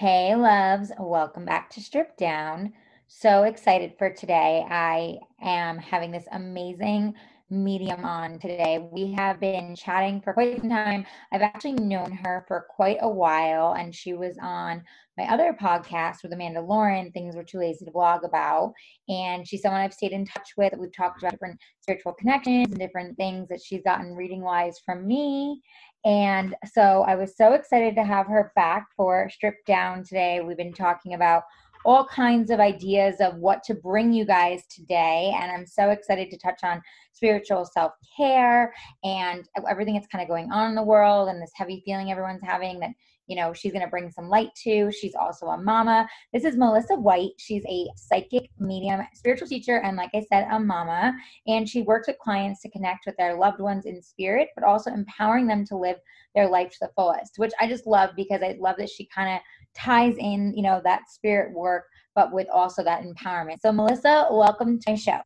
Hey, loves, welcome back to Strip Down. So excited for today. I am having this amazing medium on today. We have been chatting for quite some time. I've actually known her for quite a while, and she was on my other podcast with Amanda Lauren, Things We're Too Lazy to Blog About. And she's someone I've stayed in touch with. We've talked about different spiritual connections and different things that she's gotten reading wise from me. And so I was so excited to have her back for Strip Down today. We've been talking about all kinds of ideas of what to bring you guys today. And I'm so excited to touch on spiritual self care and everything that's kind of going on in the world and this heavy feeling everyone's having that you know she's going to bring some light to. She's also a mama. This is melissa white. She's a psychic medium spiritual teacher and like i said a mama. And she works with clients to connect with their loved ones in spirit but also empowering them to live their life to the fullest which i just love because i love that she kind of ties in you know that spirit work but with also that empowerment so melissa welcome to my show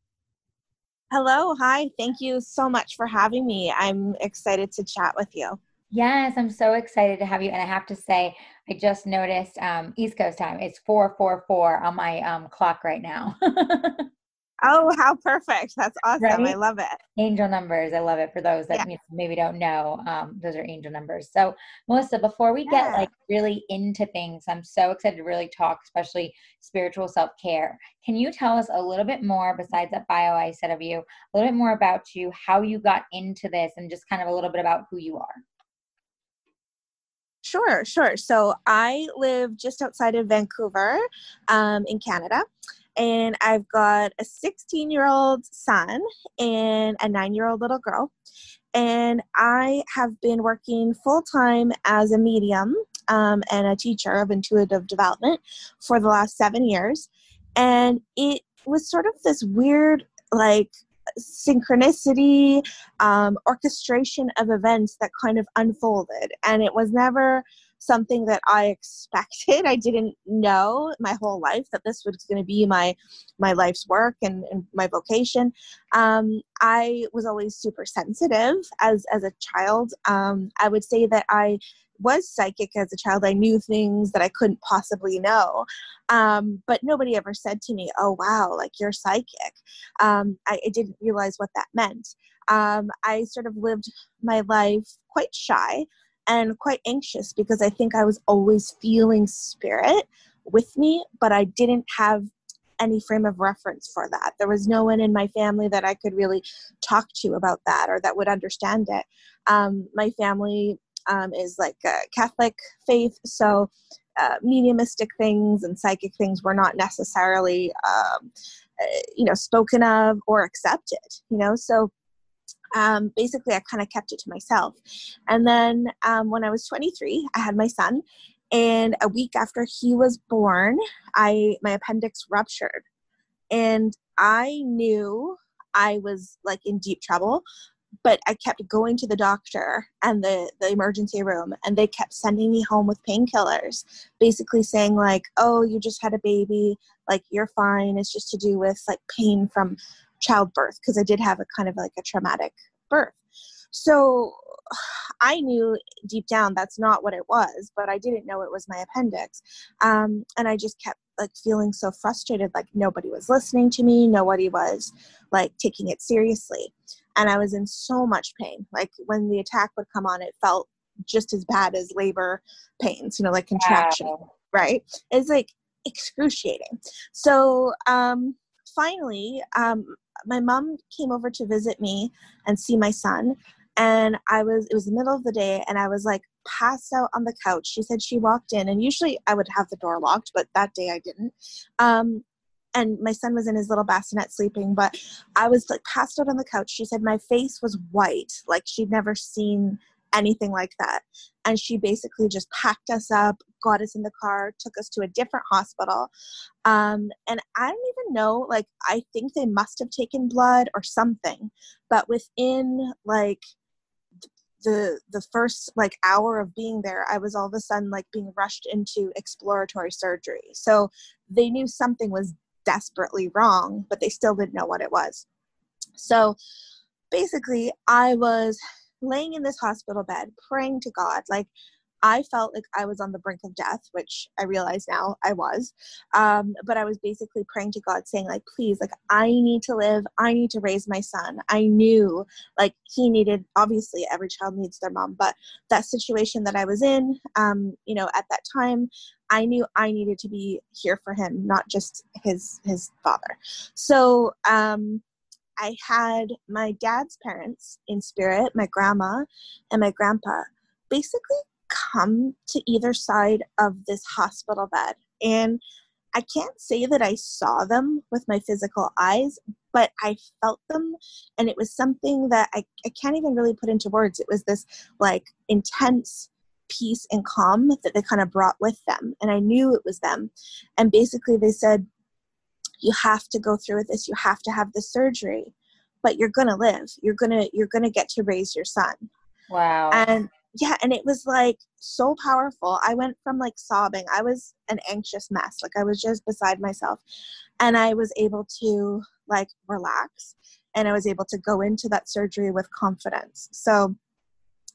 Hello, hi. Thank you so much for having me. I'm excited to chat with you. Yes, I'm so excited to have you. And I have to say, I just noticed um, East Coast time. It's 444 on my um, clock right now. oh, how perfect. That's awesome. Right? I love it. Angel numbers. I love it for those that yeah. maybe don't know. Um, those are angel numbers. So, Melissa, before we yeah. get like really into things, I'm so excited to really talk, especially spiritual self care. Can you tell us a little bit more, besides that bio I said of you, a little bit more about you, how you got into this, and just kind of a little bit about who you are? Sure, sure. So I live just outside of Vancouver um, in Canada, and I've got a 16 year old son and a nine year old little girl. And I have been working full time as a medium um, and a teacher of intuitive development for the last seven years. And it was sort of this weird, like, synchronicity, um, orchestration of events that kind of unfolded. And it was never something that I expected. I didn't know my whole life that this was going to be my my life's work and, and my vocation. Um, I was always super sensitive as as a child. Um, I would say that I was psychic as a child. I knew things that I couldn't possibly know. Um, but nobody ever said to me, oh, wow, like you're psychic. Um, I, I, didn't realize what that meant. Um, I sort of lived my life quite shy and quite anxious because I think I was always feeling spirit with me, but I didn't have any frame of reference for that. There was no one in my family that I could really talk to about that or that would understand it. Um, my family um, is like a Catholic faith, so uh, mediumistic things and psychic things were not necessarily, um, uh, you know, spoken of or accepted. You know, so um, basically I kind of kept it to myself. And then um, when I was 23, I had my son, and a week after he was born, I my appendix ruptured, and I knew I was like in deep trouble but I kept going to the doctor and the, the emergency room, and they kept sending me home with painkillers, basically saying, like, oh, you just had a baby, like, you're fine. It's just to do with like pain from childbirth, because I did have a kind of like a traumatic birth. So I knew deep down that's not what it was, but I didn't know it was my appendix. Um, and I just kept like feeling so frustrated, like nobody was listening to me, nobody was like taking it seriously and I was in so much pain. Like when the attack would come on, it felt just as bad as labor pains, you know, like contraction, wow. right? It's like excruciating. So um, finally, um, my mom came over to visit me and see my son. And I was, it was the middle of the day, and I was like passed out on the couch. She said she walked in, and usually I would have the door locked, but that day I didn't. Um, and my son was in his little bassinet sleeping, but I was like passed out on the couch. She said my face was white, like she'd never seen anything like that. And she basically just packed us up, got us in the car, took us to a different hospital. Um, and I don't even know, like, I think they must have taken blood or something. But within like the the first like hour of being there i was all of a sudden like being rushed into exploratory surgery so they knew something was desperately wrong, but they still didn't know what it was. So basically, I was laying in this hospital bed praying to God, like, I felt like I was on the brink of death, which I realize now I was. Um, but I was basically praying to God, saying, like, please, like, I need to live. I need to raise my son. I knew, like, he needed, obviously, every child needs their mom, but that situation that I was in, um, you know, at that time, I knew I needed to be here for him, not just his his father. So um, I had my dad's parents in spirit, my grandma and my grandpa, basically come to either side of this hospital bed. And I can't say that I saw them with my physical eyes, but I felt them. And it was something that I, I can't even really put into words. It was this like intense peace and calm that they kind of brought with them. And I knew it was them. And basically, they said, You have to go through with this, you have to have the surgery, but you're going to live. You're going to, you're to get to raise your son. Wow. And yeah, and it was like so powerful. I went from like sobbing. I was an anxious mess. Like I was just beside myself. And I was able to like relax and I was able to go into that surgery with confidence. So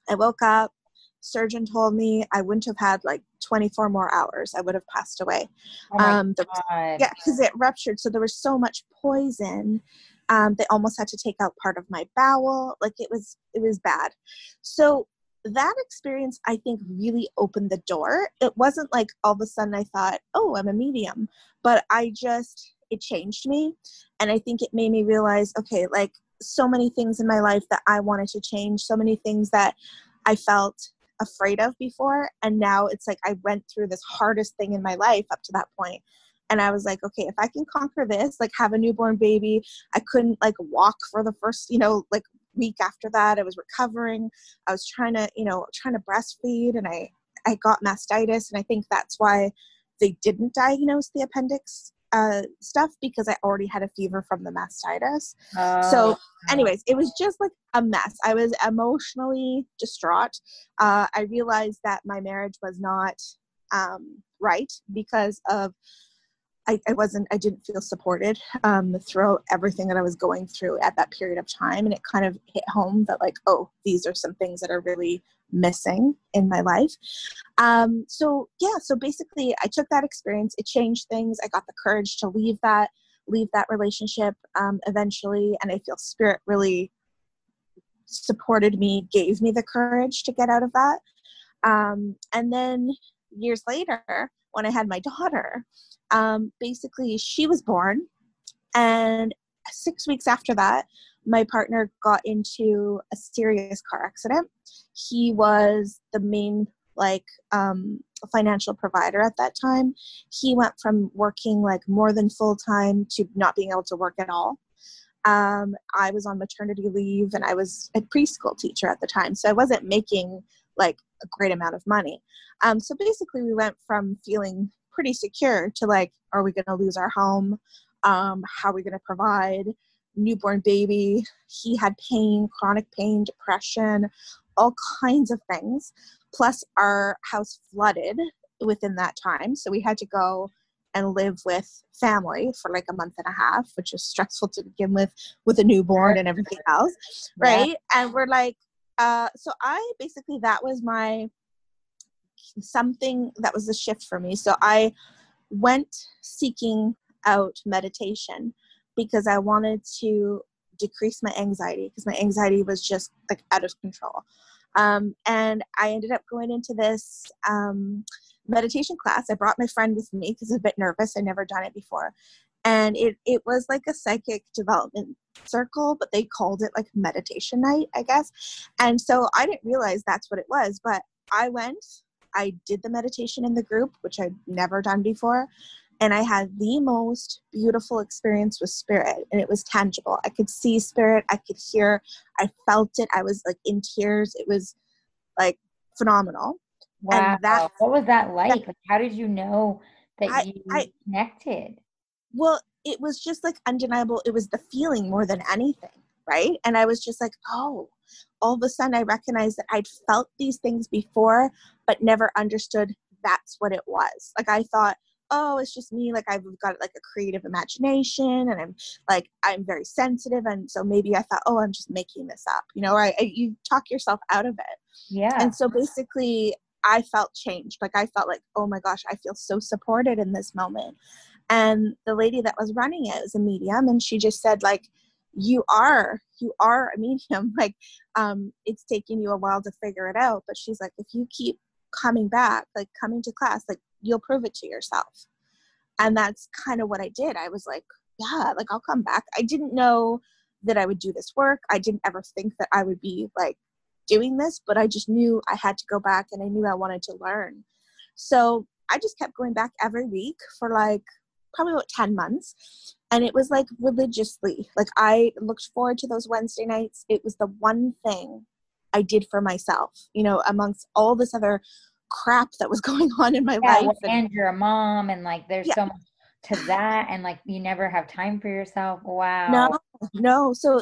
I woke up surgeon told me I wouldn't have had like 24 more hours. I would have passed away. Oh um, yeah, because it ruptured. So there was so much poison. Um, they almost had to take out part of my bowel. Like it was, it was bad. So that experience, I think, really opened the door. It wasn't like all of a sudden I thought, oh, I'm a medium, but I just, it changed me. And I think it made me realize, okay, like so many things in my life that I wanted to change, so many things that I felt afraid of before and now it's like i went through this hardest thing in my life up to that point. And i was like okay if i can conquer this like have a newborn baby i couldn't like walk for the first you know like week after that i was recovering i was trying to you know trying to breastfeed and i i got mastitis and i think that's why they didn't diagnose the appendix uh, stuff because I already had a fever from the mastitis. so, oh, anyways, it was just like a mess. I was emotionally distraught. Uh, I realized that my marriage was not um, right because of I, I, wasn't I didn't feel supported um, throughout everything that I was going through at that period of time, and it kind of hit home that like, oh, these are some things that are really missing in my life. Um, so yeah, so basically, I took that experience. It changed things. I got the courage to leave that leave that relationship um, eventually, and I feel Spirit really supported me, gave me the courage to get out of that. Um, and then years later, when I had my daughter, um, basically she was born, and six weeks after that, my partner got into a serious car accident. He was the main like um, financial provider at that time. He went from working like more than full time to not being able to work at all. Um, I was on maternity leave and I was a preschool teacher at the time, so I wasn't making like a great amount of money. Um, so basically, we went from feeling pretty secure to like, are we going to lose our home? Um, how are we going to provide? newborn baby. He had pain, chronic pain, depression, all kinds of things. Plus, our house flooded within that time. So we had to go and live with family for like a month and a half, which is stressful to begin with, with a newborn and everything else. Right. Yeah. And we're like, uh, so I basically, that was my something that was a shift for me. So I went seeking out meditation because I wanted to decrease my anxiety because my anxiety was just like out of control. Um, and I ended up going into this um, meditation class. I brought my friend with me because I was a bit nervous. I'd never done it before. And it, it was like a psychic development circle, but they called it like meditation night, I guess. And so I didn't realize that's what it was, but I went, I did the meditation in the group, which I'd never done before and I had the most beautiful experience with spirit and it was tangible. I could see spirit, I could hear, I felt it. I was like in tears. It was like phenomenal. Wow. And that what was that like? That, how did you know that I, you I, connected? Well, it was just like undeniable. It was the feeling more than anything, right? And I was just like, oh, all of a sudden I recognized that I'd felt these things before, but never understood that's what it was. Like I thought, oh it's just me like i've got like a creative imagination and i'm like i'm very sensitive and so maybe i thought oh i'm just making this up you know I, you talk yourself out of it yeah and so basically I felt changed. Like I felt like, oh my gosh, I feel so supported in this moment. And the lady that was running it was a medium, and she just said, like, you are, you are a medium. Like, um, it's taking you a while to figure it out. But she's like, if you keep coming back, like coming to class, like you'll prove it to yourself. And that's kind of what I did. I was like, yeah, like I'll come back. I didn't know that I would do this work. I didn't ever think that I would be like doing this, but I just knew I had to go back and I knew I wanted to learn. So I just kept going back every week for like probably about 10 months. And it was like religiously. Like I looked forward to those Wednesday nights. It was the one thing I did for myself, you know, amongst all this other crap that was going on in my yeah, life. Well, and you're a mom, and like there's yeah. so much to that, and like you never have time for yourself. Wow. No, no. So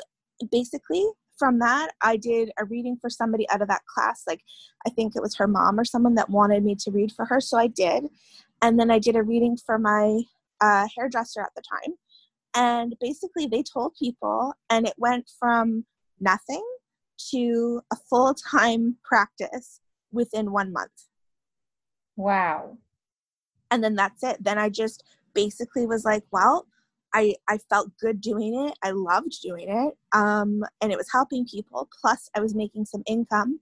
basically, from that, I did a reading for somebody out of that class. Like, I think it was her mom or someone that wanted me to read for her. So I did. And then I did a reading for my uh, hairdresser at the time. And basically, they told people, and it went from nothing to a full time practice within one month. Wow. And then that's it. Then I just basically was like, well, I, I felt good doing it. I loved doing it. Um, and it was helping people. Plus, I was making some income.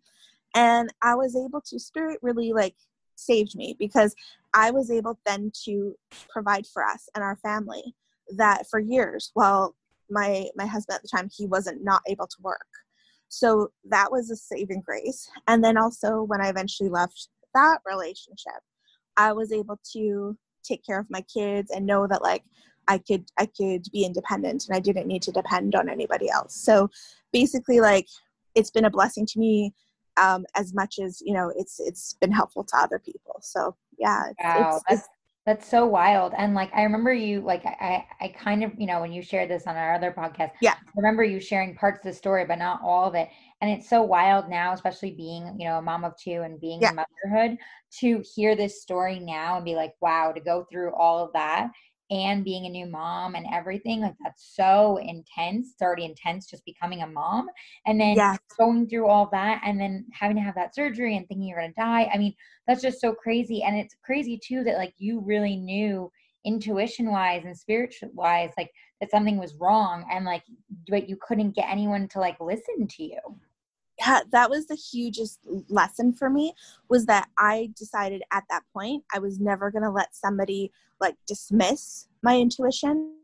And I was able to, Spirit really like saved me because I was able then to provide for us and our family that for years, while my, my husband at the time, he wasn't not able to work. So that was a saving grace. And then also, when I eventually left that relationship, I was able to take care of my kids and know that like I could I could be independent and I didn't need to depend on anybody else. So basically like it's been a blessing to me um, as much as you know it's it's been helpful to other people. So yeah, it's, wow, it's, that's, it's, that's so wild. And like I remember you like I I kind of you know when you shared this on our other podcast. Yeah, I remember you sharing parts of the story, but not all of it. And it's so wild now, especially being you know a mom of two and being yeah. in motherhood, to hear this story now and be like, wow, to go through all of that and being a new mom and everything like that's so intense it's already intense just becoming a mom and then going through all that and then having to have that surgery and thinking you're going to die i mean that's just so crazy and it's crazy too that like you really knew intuition wise and spiritual wise like that something was wrong and like but you couldn't get anyone to like listen to you yeah, that was the hugest lesson for me was that I decided at that point I was never going to let somebody like dismiss my intuition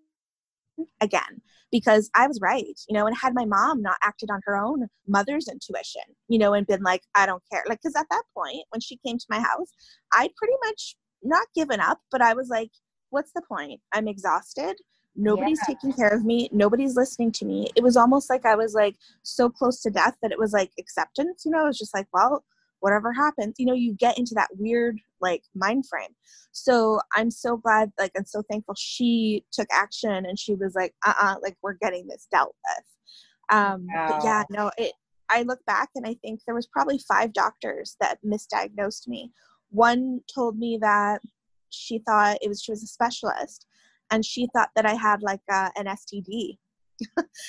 again because I was right, you know, and had my mom not acted on her own mother's intuition, you know, and been like, I don't care. Like, because at that point, when she came to my house, I'd pretty much not given up, but I was like, what's the point? I'm exhausted. Nobody's yeah. taking care of me. Nobody's listening to me. It was almost like I was like so close to death that it was like acceptance, you know, it was just like, well, whatever happens, you know, you get into that weird like mind frame. So I'm so glad, like, I'm so thankful she took action and she was like, uh uh-uh, uh like, we're getting this dealt with. Um, wow. Yeah, no, it, I look back and I think there was probably five doctors that misdiagnosed me. One told me that she thought it was, she was a specialist and she thought that I had like uh, an STD.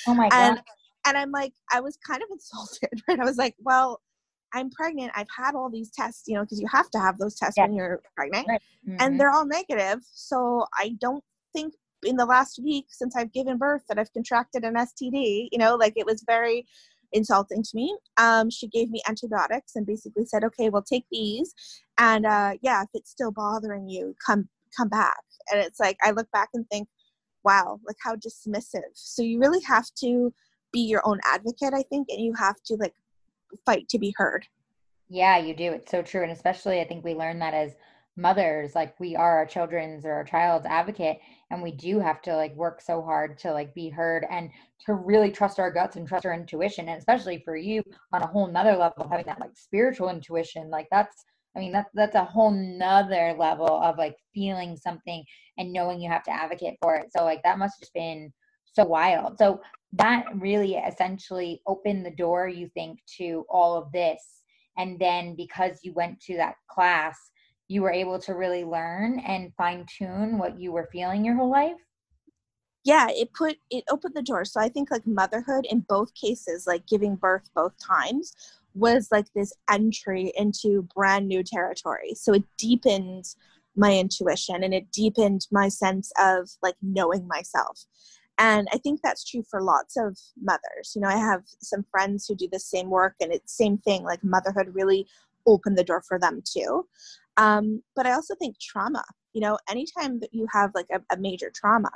Oh my god! and, and I'm like, I was kind of insulted, right? I was like, well, I'm pregnant. I've had all these tests, you know, because you have to have those tests yeah. when you're pregnant, right. mm-hmm. and they're all negative. So I don't think in the last week since I've given birth that I've contracted an STD. You know, like it was very insulting to me. Um, she gave me antibiotics and basically said, "Okay, we'll take these, and uh, yeah, if it's still bothering you, come come back." And it's like i look back and think wow like how dismissive. So you really have to be your own advocate i think and you have to like fight to be heard. Yeah you do. It's so true and especially i think we learn that as mothers like we are our children's or our child's advocate and we do have to like work so hard to like be heard and to really trust our guts and trust our intuition and especially for you on a whole nother level having that like spiritual intuition like that's I mean, that's that's a whole nother level of like feeling something and knowing you have to advocate for it. So like that must have been so wild. So that really essentially opened the door, you think, to all of this. And then because you went to that class, you were able to really learn and fine tune what you were feeling your whole life yeah it put it opened the door so i think like motherhood in both cases like giving birth both times was like this entry into brand new territory. So it deepened my intuition and it deepened my sense of like knowing myself. And I think that's true for lots of mothers. You know, I have some friends who do the same work and it's same thing, like motherhood really opened the door for them too. Um, but I also think trauma, you know, anytime that you have like a, a major trauma,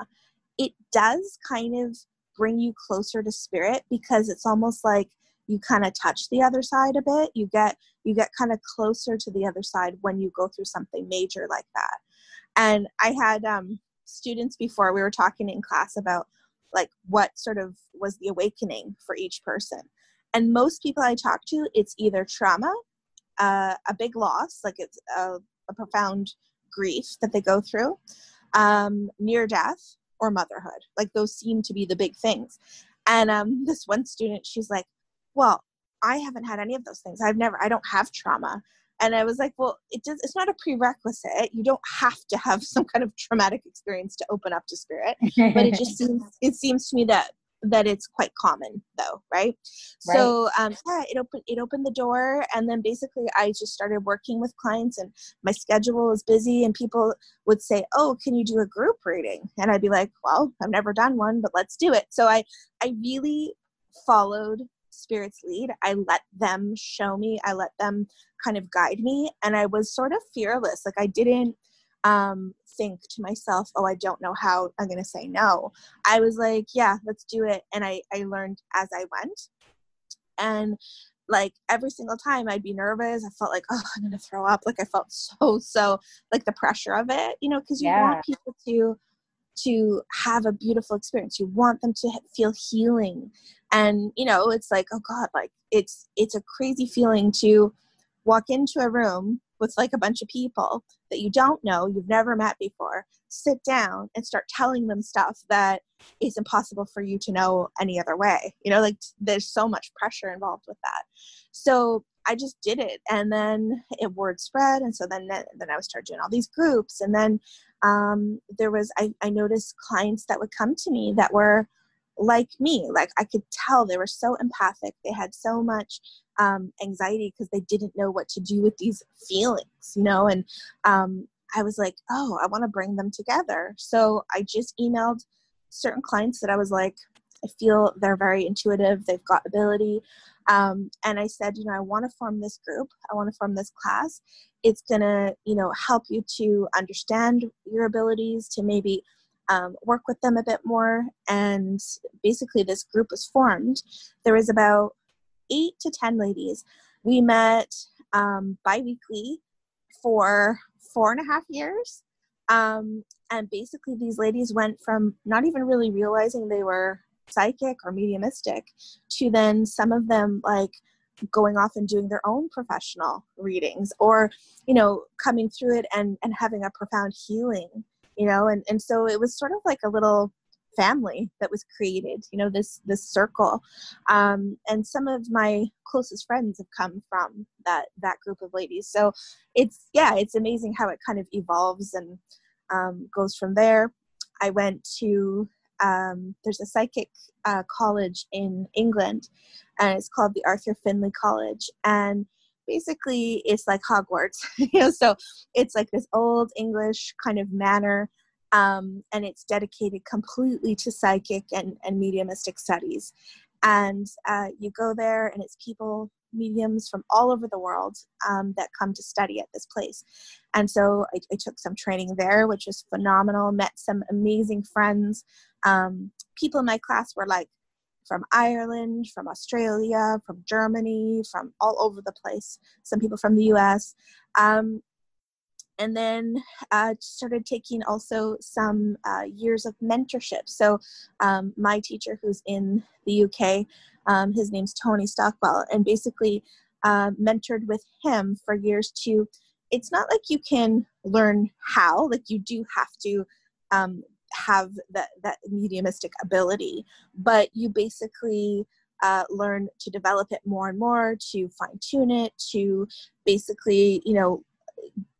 it does kind of bring you closer to spirit because it's almost like you kind of touch the other side a bit you get you get kind of closer to the other side when you go through something major like that. And i had um, students before we were talking in class about like what sort of was the awakening for each person. And most people i talk to it's either trauma uh, a big loss like it's a, a, profound grief that they go through um, near death or motherhood. Like those seem to be the big things. And um, this one student she's like well i haven't had any of those things. I've never i don't have trauma. And i was like well it does it's not a prerequisite. You don't have to have some kind of traumatic experience to open up to spirit. But it just seems it seems to me that that it's quite common though right, right. so um, yeah it opened it opened the door. And then basically i just started working with clients and my schedule is busy and people would say oh can you do a group reading? And i'd be like well i've never done one but let's do it. So i i really followed spirits lead. I let them show me, I let them kind of guide me. And I was sort of fearless. Like I didn't um, think to myself, oh, I don't know how I'm going to say no. I was like, yeah, let's do it. And I, I learned as I went. And like every single time I'd be nervous. I felt like, oh, I'm going to throw up. Like I felt so, so like the pressure of it, you know, because you yeah. want people to to have a beautiful experience you want them to feel healing and you know it's like oh god like it's it's a crazy feeling to walk into a room with like a bunch of people that you don't know you've never met before sit down and start telling them stuff that is impossible for you to know any other way. You know like there's so much pressure involved with that. So i just did it. And then it word spread. And so then then i was start doing all these groups. And then um, there was I, I noticed clients that would come to me that were like me like i could tell they were so empathic they had so much um, anxiety because they didn't know what to do with these feelings you know and um, i was like oh i want to bring them together. So i just emailed certain clients that i was like i feel they're very intuitive they've got ability um, and i said you know i want to form this group i want to form this class. It's going to you know help you to understand your abilities to maybe um, work with them a bit more. And basically this group was formed. There was about eight to ten ladies. We met um, bi-weekly for four and a half years. Um, and basically these ladies went from not even really realizing they were psychic or mediumistic to then some of them like going off and doing their own professional readings or you know coming through it and and having a profound healing you know and and so it was sort of like a little family that was created you know this this circle. Um, and some of my closest friends have come from that that group of ladies. So it's yeah it's amazing how it kind of evolves and um, goes from there. I went to um, there's a psychic uh, college in England, and it's called the Arthur Findlay College. And basically, it's like Hogwarts, you know. So it's like this old English kind of manor, um, and it's dedicated completely to psychic and, and mediumistic studies. And uh, you go there, and it's people mediums from all over the world um, that come to study at this place. And so I, I, took some training there, which was phenomenal, met some amazing friends. Um, people in my class were like from Ireland, from Australia, from Germany, from all over the place, some people from the US. Um, and then uh, started taking also some uh, years of mentorship. So, um, my teacher, who's in the UK, um, his name's Tony Stockwell, and basically uh, mentored with him for years to. It's not like you can learn how, like you do have to um, have that that mediumistic ability, but you basically uh, learn to develop it more and more, to fine tune it, to basically, you know,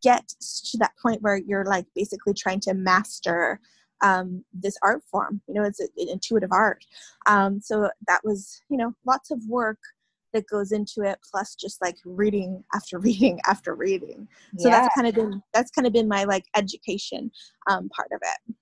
get to that point where you're like basically trying to master um, this art form. You know, it's an intuitive art. Um, so that was, you know, lots of work that goes into it plus just like reading after reading after reading so yeah. that's kind of been that's kind of been my like education um, part of it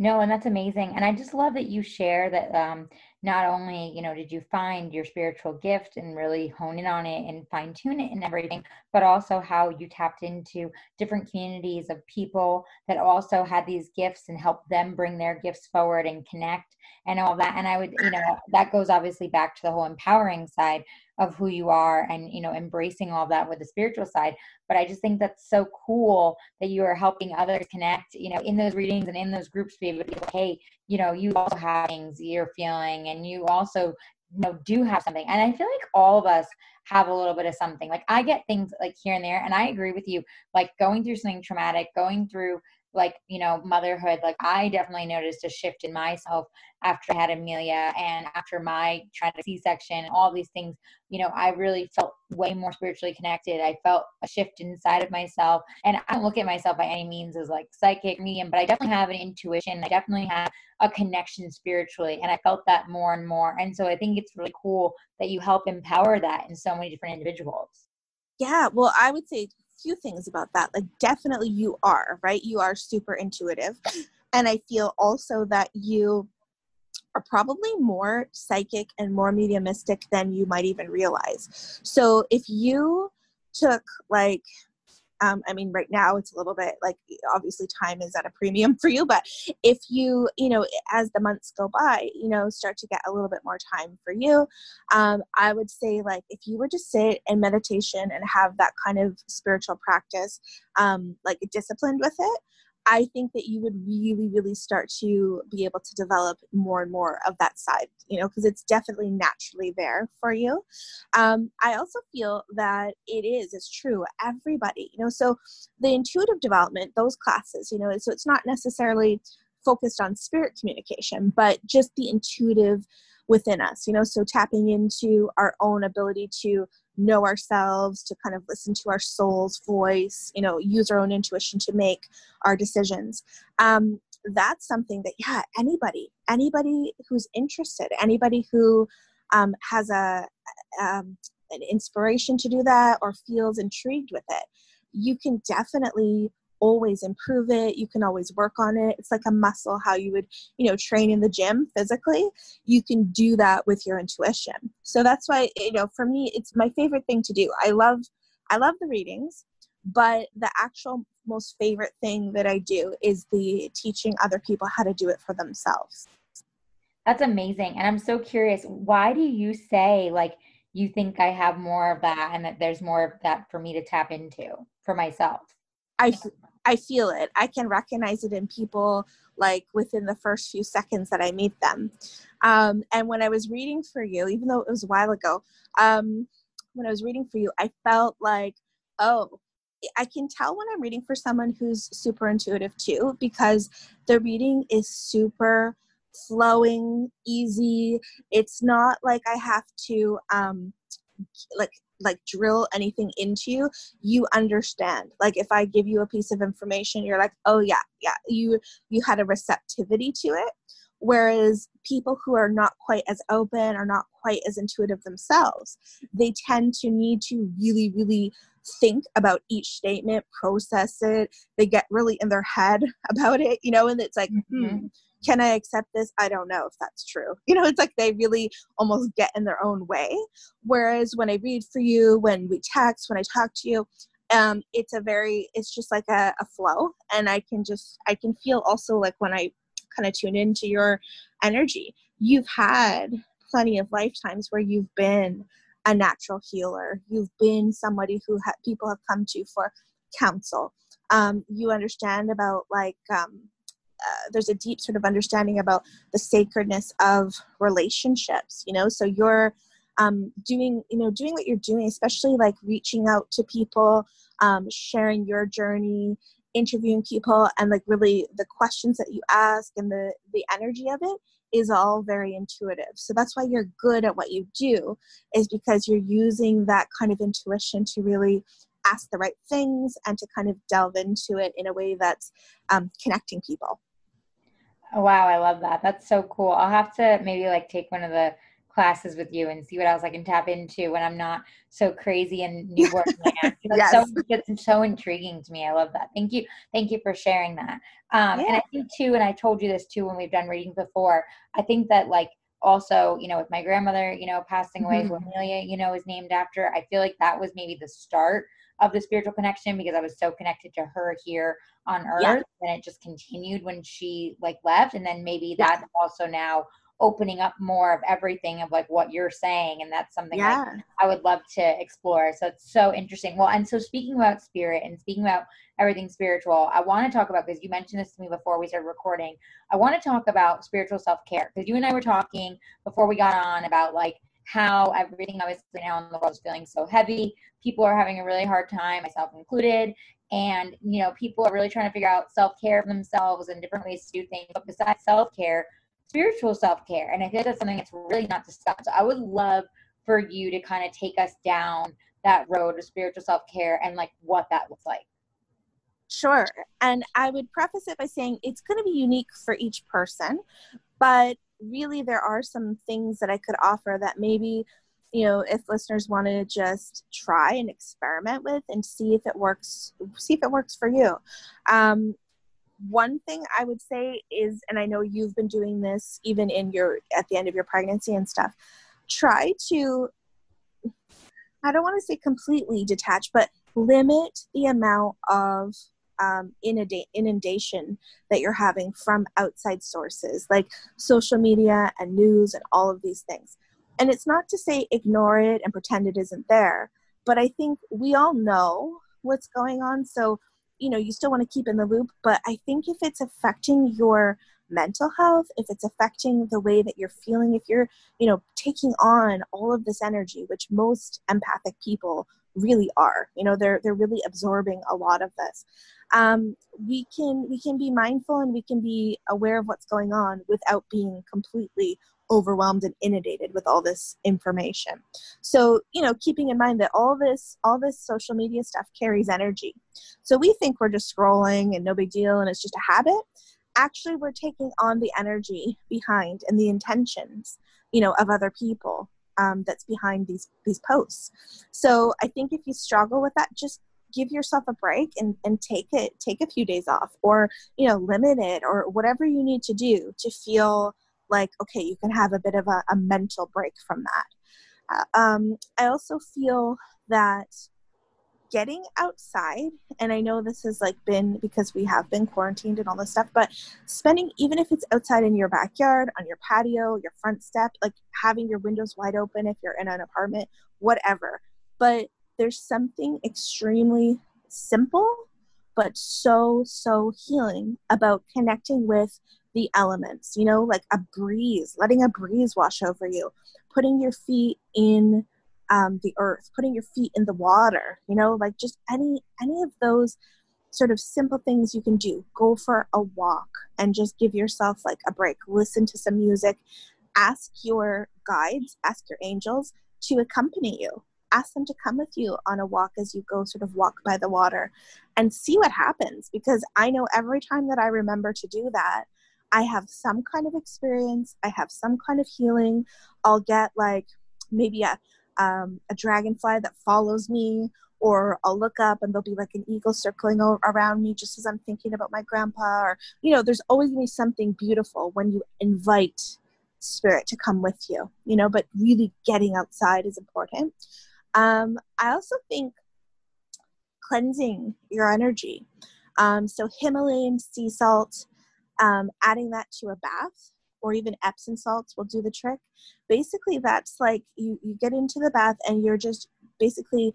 no, and that's amazing. And I just love that you share that um, not only, you know, did you find your spiritual gift and really hone in on it and fine tune it and everything, but also how you tapped into different communities of people that also had these gifts and helped them bring their gifts forward and connect and all that. And I would, you know, that goes obviously back to the whole empowering side of who you are and you know embracing all that with the spiritual side but i just think that's so cool that you are helping others connect you know in those readings and in those groups be able to be hey you know you also have things you're feeling and you also you know do have something. And i feel like all of us have a little bit of something. Like i get things like here and there and i agree with you. Like going through something traumatic going through like you know motherhood like i definitely noticed a shift in myself after i had amelia and after my traumatic c-section all these things. You know i really felt way more spiritually connected. I felt a shift inside of myself. And i don't look at myself by any means as like psychic medium but i definitely have an intuition. I definitely have a connection spiritually and i felt that more and more. And so i think it's really cool that you help empower that in so many different individuals. Yeah well i would say few things about that. Like, definitely you are, right? You are super intuitive. And I feel also that you are probably more psychic and more mediumistic than you might even realize. So if you took like um, i mean right now it's a little bit like obviously time is at a premium for you but if you you know as the months go by you know start to get a little bit more time for you um, i would say like if you were to sit in meditation and have that kind of spiritual practice um, like disciplined with it I think that you would really, really start to be able to develop more and more of that side, you know, because it's definitely naturally there for you. Um, I also feel that it is, it's true, everybody, you know, so the intuitive development, those classes, you know, so it's not necessarily focused on spirit communication, but just the intuitive within us, you know, so tapping into our own ability to know ourselves, to kind of listen to our soul's voice, you know, use our own intuition to make our decisions. Um, that's something that, yeah, anybody, anybody who's interested, anybody who um, has a um, an inspiration to do that or feels intrigued with it, you can definitely always improve it you can always work on it. It's like a muscle how you would you know train in the gym physically. You can do that with your intuition. So that's why you know for me it's my favorite thing to do. I love i love the readings but the actual most favorite thing that i do is the teaching other people how to do it for themselves. That's amazing and i'm so curious why do you say like you think i have more of that and that there's more of that for me to tap into for myself? I I feel it. I can recognize it in people like within the first few seconds that I meet them. Um, and when I was reading for you, even though it was a while ago, um, when I was reading for you, I felt like, oh, I can tell when I'm reading for someone who's super intuitive too, because the reading is super flowing, easy. It's not like I have to um, like like drill anything into you you understand. Like if i give you a piece of information you're like oh yeah yeah you you had a receptivity to it. Whereas people who are not quite as open or not quite as intuitive themselves they tend to need to really really think about each statement process it. They get really in their head about it you know and it's like mm-hmm. hmm can I accept this? I don't know if that's true. You know, it's like they really almost get in their own way. Whereas when I read for you, when we text, when I talk to you, um, it's a very, it's just like a, a flow. And I can just, I can feel also like when I kind of tune into your energy, you've had plenty of lifetimes where you've been a natural healer. You've been somebody who ha- people have come to for counsel. Um, you understand about like um, uh, there's a deep sort of understanding about the sacredness of relationships you know? So you're um, doing you know doing what you're doing especially like reaching out to people um, sharing your journey interviewing people and like really the questions that you ask and the the energy of it is all very intuitive. So that's why you're good at what you do is because you're using that kind of intuition to really ask the right things and to kind of delve into it in a way that's um, connecting people wow, I love that. That's so cool. I'll have to maybe like take one of the classes with you and see what else I can tap into when I'm not so crazy and newborn. That's Yes. so it's so intriguing to me. I love that. Thank you. Thank you for sharing that. Um, And I think too, and I told you this too when we've done readings before. I think that like also, you know, with my grandmother, you know, passing away, who Amelia, you know, is named after. I feel like that was maybe the start of the spiritual connection because I was so connected to her here on earth Yeah. and it just continued when she like left and then maybe Yeah. that's also now opening up more of everything of like what you're saying and that's something Yeah. I would love to explore. So it's so interesting. Well, and so speaking about spirit and speaking about everything spiritual, I want to talk about because you mentioned this to me before we started recording. I want to talk about spiritual self care because you and I were talking before we got on about like how everything obviously now in the world is feeling so heavy. People are having a really hard time, myself included. And you know, people are really trying to figure out self care for themselves and different ways to do things. But besides self care, spiritual self care, and I think that's something that's really not discussed. So I would love for you to kind of take us down that road of spiritual self care and like what that looks like. Sure. And I would preface it by saying it's going to be unique for each person, but really there are some things that I could offer that maybe, you know, if listeners want to just try and experiment with and see if it works, see if it works for you. Um, one thing I would say is, and I know you've been doing this even in your at the end of your pregnancy and stuff, try to I don't want to say completely detach, but limit the amount of um, inunda- inundation that you're having from outside sources like social media and news and all of these things. And it's not to say ignore it and pretend it isn't there, but I think we all know what's going on. So, you know, you still want to keep in the loop, but I think if it's affecting your mental health, if it's affecting the way that you're feeling, if you're, you know, taking on all of this energy, which most empathic people really are, you know, they're they're really absorbing a lot of this. Um, we can we can be mindful and we can be aware of what's going on without being completely overwhelmed and inundated with all this information. So you know keeping in mind that all this all this social media stuff carries energy. So we think we're just scrolling and no big deal and it's just a habit. Actually we're taking on the energy behind and the intentions you know of other people um, that's behind these these posts. So i think if you struggle with that just give yourself a break and, and take it take a few days off or you know limit it or whatever you need to do to feel like okay you can have a bit of a, a mental break from that. Uh, um, i also feel that getting outside and i know this has like been because we have been quarantined and all this stuff but spending even if it's outside in your backyard on your patio your front step like having your windows wide open if you're in an apartment whatever. But there's something extremely simple but so so healing about connecting with the elements you know like a breeze letting a breeze wash over you putting your feet in um, the earth putting your feet in the water you know like just any any of those sort of simple things you can do. Go for a walk and just give yourself like a break. Listen to some music. Ask your guides ask your angels to accompany you. Ask them to come with you on a walk as you go sort of walk by the water and see what happens because i know every time that i remember to do that i have some kind of experience i have some kind of healing. I'll get like maybe a um, a dragonfly that follows me or i'll look up and there'll be like an eagle circling o- around me just as i'm thinking about my grandpa or you know there's always going to be something beautiful when you invite spirit to come with you you know but really getting outside is important um, I also think cleansing your energy. Um, so Himalayan sea salt, um, adding that to a bath, or even Epsom salts will do the trick. Basically, that's like you, you get into the bath and you're just basically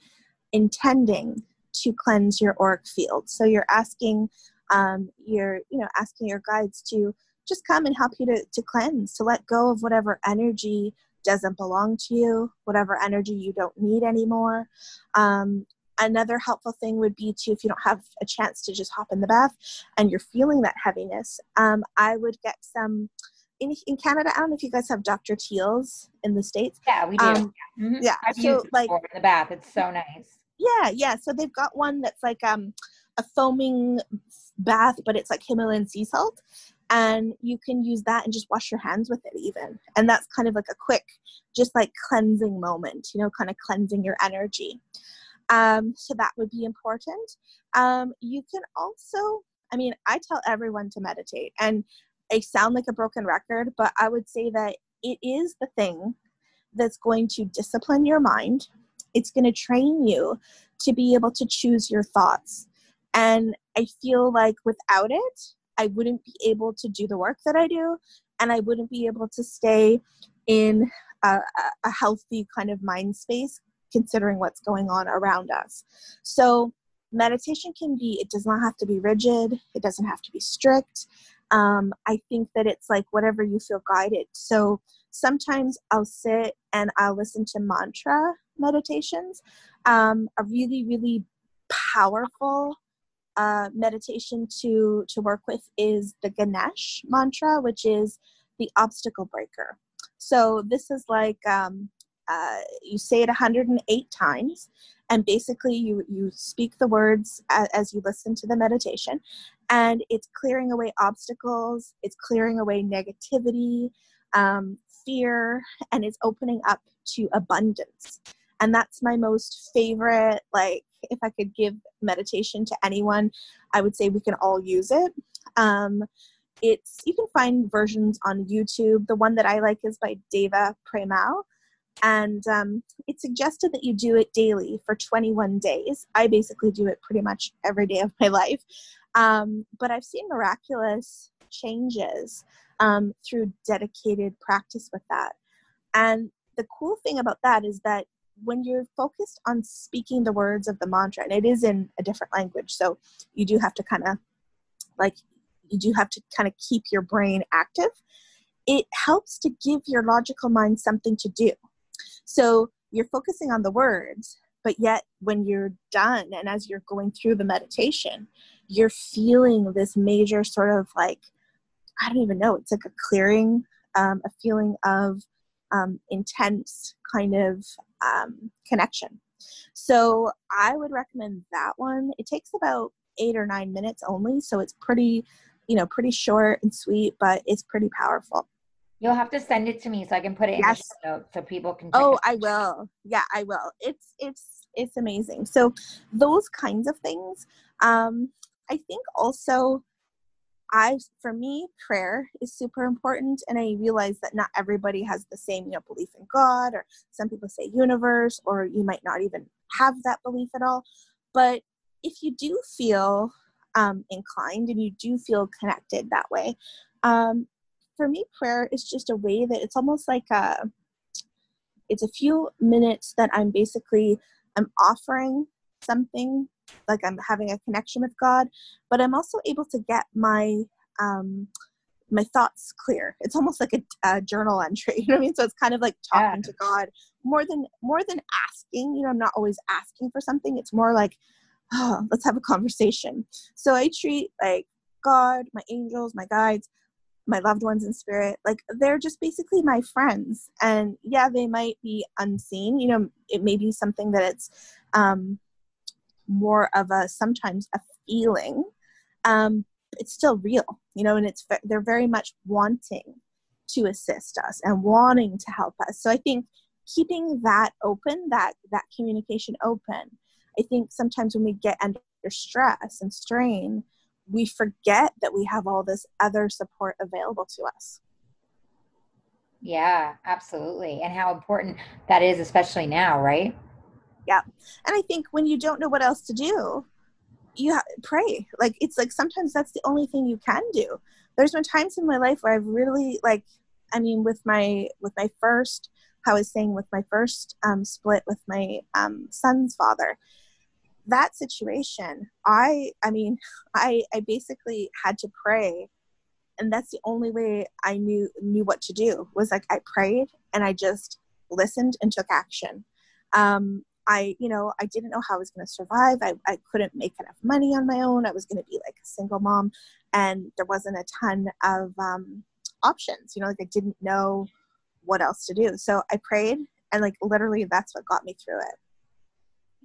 intending to cleanse your auric field. So you're asking um, your, you know, asking your guides to just come and help you to, to cleanse, to let go of whatever energy doesn't belong to you, whatever energy you don't need anymore. Um, another helpful thing would be to, if you don't have a chance to just hop in the bath and you're feeling that heaviness, um, I would get some. In, in Canada, I don't know if you guys have Dr. Teals in the States. Yeah, we do. Um, Mhm. yeah, I've so, like- in the bath. It's so nice. Yeah, yeah. So they've got one that's like um, a foaming bath, but it's like Himalayan sea salt. and you can use that and just wash your hands with it even and that's kind of like a quick just like cleansing moment you know kind of cleansing your energy um, so that would be important um, you can also i mean i tell everyone to meditate and i sound like a broken record but i would say that it is the thing that's going to discipline your mind it's going to train you to be able to choose your thoughts and i feel like without it I wouldn't be able to do the work that I do, and I wouldn't be able to stay in a, a healthy kind of mind space considering what's going on around us. So, meditation can be, it does not have to be rigid, it doesn't have to be strict. Um, I think that it's like whatever you feel guided. So, sometimes I'll sit and I'll listen to mantra meditations, um, a really, really powerful uh, meditation to to work with is the Ganesh mantra, which is the obstacle breaker. So this is like um, uh, you say it 108 times, and basically you you speak the words as, as you listen to the meditation, and it's clearing away obstacles, it's clearing away negativity, um, fear, and it's opening up to abundance. And that's my most favorite like if I could give meditation to anyone, I would say we can all use it. Um, it's you can find versions on YouTube. The one that I like is by Deva Premal, and um, it's suggested that you do it daily for 21 days. I basically do it pretty much every day of my life, um, but I've seen miraculous changes um, through dedicated practice with that. And the cool thing about that is that when you're focused on speaking the words of the mantra, and it is in a different language, so you do have to kind of like you do have to kind of keep your brain active. It helps to give your logical mind something to do. So you're focusing on the words, but yet when you're done and as you're going through the meditation, you're feeling this major sort of like, I don't even know, it's like a clearing, um, a feeling of um, intense kind of um, connection. So I would recommend that one. It takes about eight or nine minutes only, so it's pretty, you know, pretty short and sweet, but it's pretty powerful. You'll have to send it to me so I can put it yes. in the notes so people can. oh, I will. Yeah, I will. It's it's it's amazing. So those kinds of things. Um, I think also I, for me, prayer is super important, and I realize that not everybody has the same, you know, belief in God, or some people say universe, or you might not even have that belief at all. But if you do feel um, inclined and you do feel connected that way, um, for me, prayer is just a way that it's almost like a, it's a few minutes that I'm basically I'm offering something like I'm having a connection with God, but I'm also able to get my um, my thoughts clear. It's almost like a, a, journal entry. You know what I mean? So it's kind of like talking yeah. to God more than more than asking. You know, I'm not always asking for something. It's more like, oh, let's have a conversation. So I treat like God, my angels, my guides, my loved ones in spirit, like they're just basically my friends. And yeah, they might be unseen. You know, it may be something that it's um, more of a sometimes a feeling um, it's still real you know and it's they're very much wanting to assist us and wanting to help us so i think keeping that open that that communication open i think sometimes when we get under stress and strain we forget that we have all this other support available to us. Yeah absolutely. And how important that is especially now right? Yeah. And i think when you don't know what else to do you ha- pray. Like it's like sometimes that's the only thing you can do. There's been times in my life where i've really like i mean with my with my first how i was saying with my first um, split with my um, son's father that situation i i mean i i basically had to pray and that's the only way i knew knew what to do was like i prayed and i just listened and took action um, I, you know, I didn't know how I was going to survive. I, I couldn't make enough money on my own. I was going to be like a single mom, and there wasn't a ton of um, options. You know, like I didn't know what else to do. So I prayed, and like literally, that's what got me through it.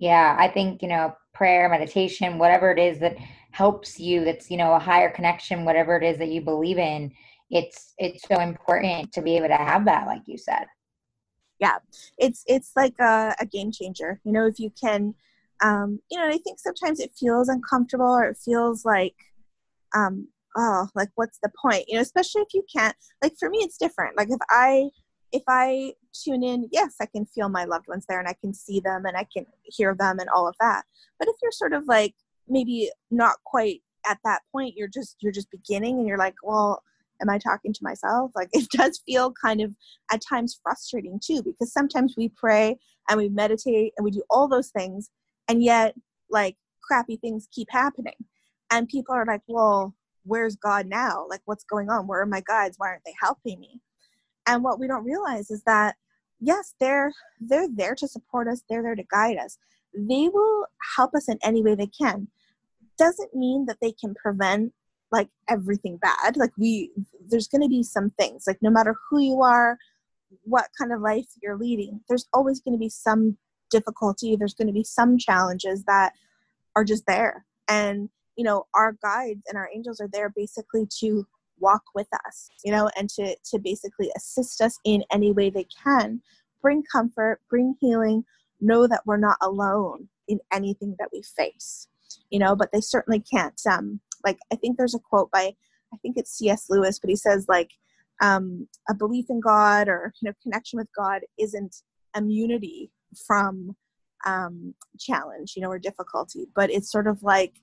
Yeah, I think you know, prayer, meditation, whatever it is that helps you that's you know a higher connection whatever it is that you believe in it's it's so important to be able to have that like you said. Yeah it's it's like a, a game changer you know if you can um you know i think sometimes it feels uncomfortable or it feels like um oh like what's the point you know especially if you can't like for me it's different like if i if i tune in yes i can feel my loved ones there and i can see them and i can hear them and all of that. But if you're sort of like maybe not quite at that point you're just you're just beginning and you're like well am i talking to myself? Like it does feel kind of at times frustrating too because sometimes we pray and we meditate and we do all those things and yet like crappy things keep happening. And people are like well where's god now? Like what's going on? Where are my guides? Why aren't they helping me and what we don't realize is that yes they're they're there to support us. They're there to guide us. They will help us in any way they can. Doesn't mean that they can prevent like everything bad. Like we there's going to be some things. Like no matter who you are what kind of life you're leading there's always going to be some difficulty. There's going to be some challenges that are just there. And you know our guides and our angels are there basically to walk with us you know and to to basically assist us in any way they can. Bring comfort bring healing know that we're not alone in anything that we face you know but they certainly can't um like i think there's a quote by i think it's cs lewis but he says like um a belief in god or you know connection with god isn't immunity from um challenge you know or difficulty but it's sort of like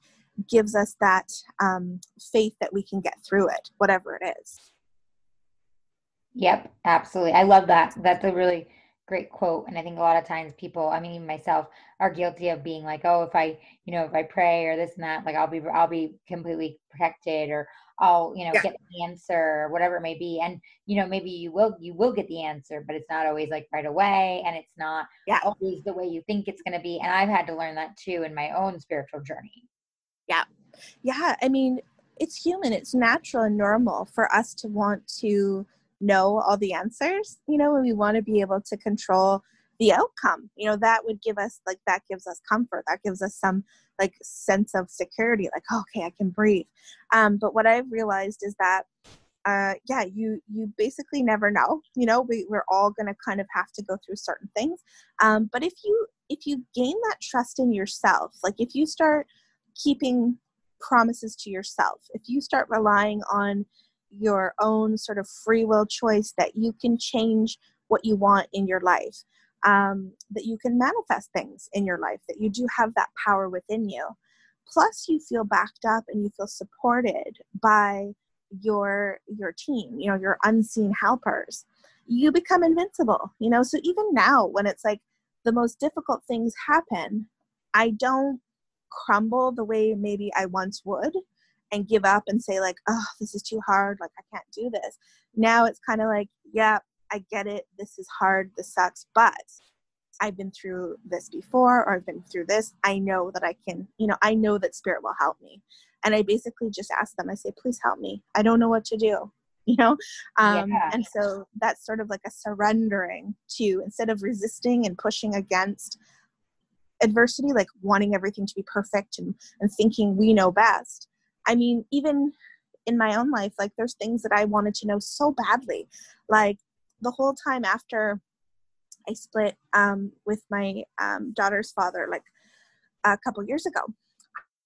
gives us that um faith that we can get through it whatever it is. Yep absolutely. I love that. That's a really great quote and i think a lot of times people i mean even myself are guilty of being like oh if i you know if i pray or this and that like i'll be i'll be completely protected or i'll you know yeah. get the answer or whatever it may be. And you know maybe you will you will get the answer but it's not always like right away and it's not yeah. always the way you think it's going to be. And i've had to learn that too in my own spiritual journey yeah yeah i mean it's human it's natural and normal for us to want to know all the answers, you know, and we want to be able to control the outcome. You know, that would give us like that gives us comfort. That gives us some like sense of security, like, oh, okay, I can breathe. Um, but what I've realized is that uh, yeah, you you basically never know. You know, we, we're all gonna kind of have to go through certain things. Um, but if you if you gain that trust in yourself, like if you start keeping promises to yourself, if you start relying on your own sort of free will choice that you can change what you want in your life, um, that you can manifest things in your life, that you do have that power within you. Plus, you feel backed up and you feel supported by your your team, you know, your unseen helpers. You become invincible, you know. So even now, when it's like the most difficult things happen, I don't crumble the way maybe I once would and give up and say like oh this is too hard like i can't do this. Now it's kind of like yeah i get it this is hard this sucks but i've been through this before or i've been through this. I know that i can you know i know that spirit will help me. And i basically just ask them i say please help me. I don't know what to do you know? Um, yeah. and so that's sort of like a surrendering to instead of resisting and pushing against adversity like wanting everything to be perfect and, and thinking we know best I mean, even in my own life, like there's things that I wanted to know so badly. Like the whole time after I split um, with my um, daughter's father, like a couple years ago,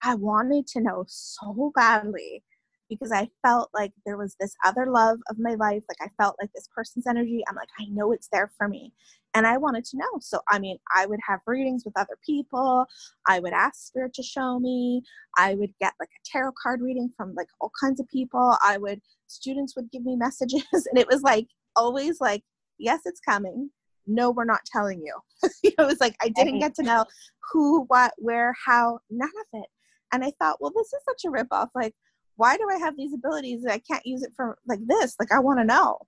I wanted to know so badly because I felt like there was this other love of my life. Like I felt like this person's energy. I'm like, I know it's there for me. And I wanted to know. So, I mean, I would have readings with other people. I would ask Spirit to show me. I would get like a tarot card reading from like all kinds of people. I would, students would give me messages. And it was like always like, yes, it's coming. No, we're not telling you. it was like I didn't get to know who, what, where, how, none of it. And I thought, well, this is such a ripoff. Like, why do I have these abilities that I can't use it for like this? Like I want to know.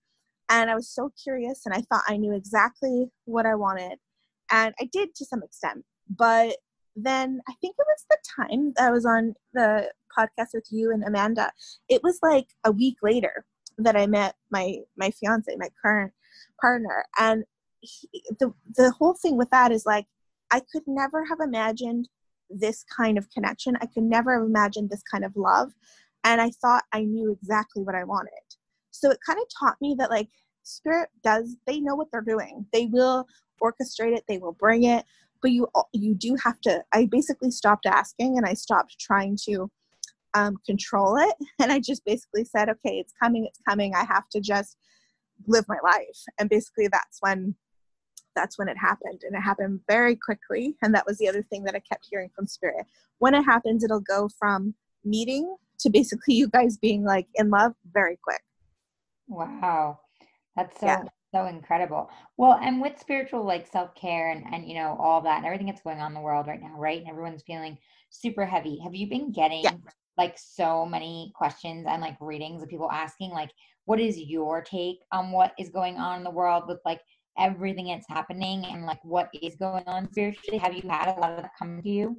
And I was so curious and I thought I knew exactly what I wanted. And I did to some extent. But then I think it was the time that I was on the podcast with you and Amanda. It was like a week later that I met my my fiance, my current partner. And he, the the whole thing with that is like I could never have imagined this kind of connection. I could never have imagined this kind of love. And I thought I knew exactly what I wanted. So it kind of taught me that, like, spirit does, they know what they're doing. They will orchestrate it, they will bring it. But you, you do have to. I basically stopped asking and I stopped trying to um, control it. And I just basically said, okay, it's coming, it's coming. I have to just live my life. And basically, that's when that's when it happened and it happened very quickly and that was the other thing that i kept hearing from spirit when it happens it'll go from meeting to basically you guys being like in love very quick wow that's so yeah. so incredible well and with spiritual like self-care and and you know all that and everything that's going on in the world right now right and everyone's feeling super heavy have you been getting yeah. like so many questions and like readings of people asking like what is your take on what is going on in the world with like everything that's happening and like what is going on spiritually? Have you had a lot of that come to you?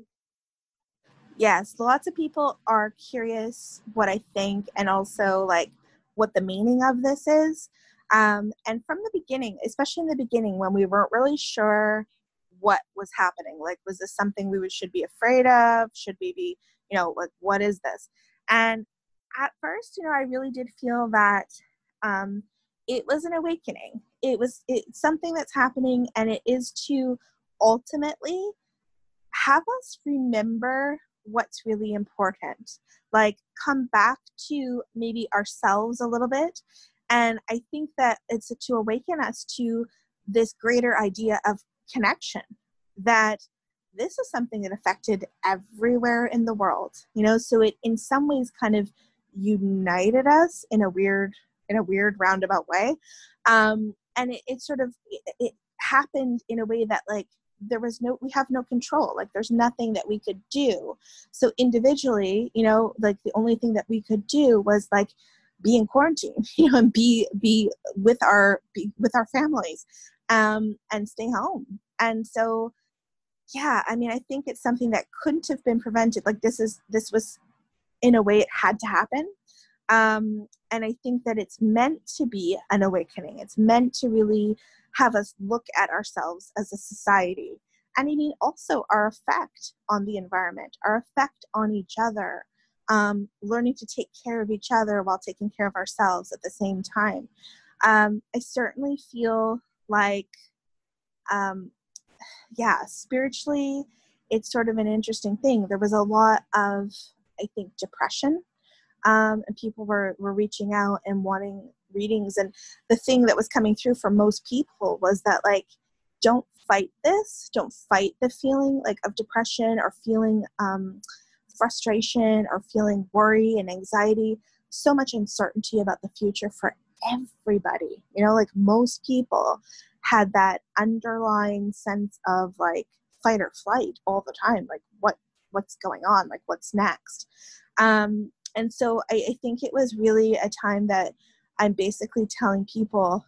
Yes, lots of people are curious what I think and also like what the meaning of this is. Um, and from the beginning, especially in the beginning when we weren't really sure what was happening, like was this something we should be afraid of? Should we be, you know, like what is this? And at first, you know, I really did feel that um, it was an awakening it was it's something that's happening and it is to ultimately have us remember what's really important. Like come back to maybe ourselves a little bit. And i think that it's to awaken us to this greater idea of connection that this is something that affected everywhere in the world you know? So it in some ways kind of united us in a weird in a weird roundabout way. Um, and it, it sort of it, it happened in a way that like there was no we have no control. Like there's nothing that we could do. So individually you know like the only thing that we could do was like be in quarantine you know and be be with our be with our families um and stay home. And so yeah i mean i think it's something that couldn't have been prevented. Like this is this was in a way it had to happen. Um, and I think that it's meant to be an awakening. It's meant to really have us look at ourselves as a society. And I mean, also our effect on the environment, our effect on each other, um, learning to take care of each other while taking care of ourselves at the same time. Um, I certainly feel like, um, yeah, spiritually, it's sort of an interesting thing. There was a lot of, I think, depression um, and people were, were reaching out and wanting readings and the thing that was coming through for most people was that like don't fight this don't fight the feeling like of depression or feeling um, frustration or feeling worry and anxiety. So much uncertainty about the future for everybody you know like most people had that underlying sense of like fight or flight all the time like what what's going on like what's next? Um, and so I, I think it was really a time that i'm basically telling people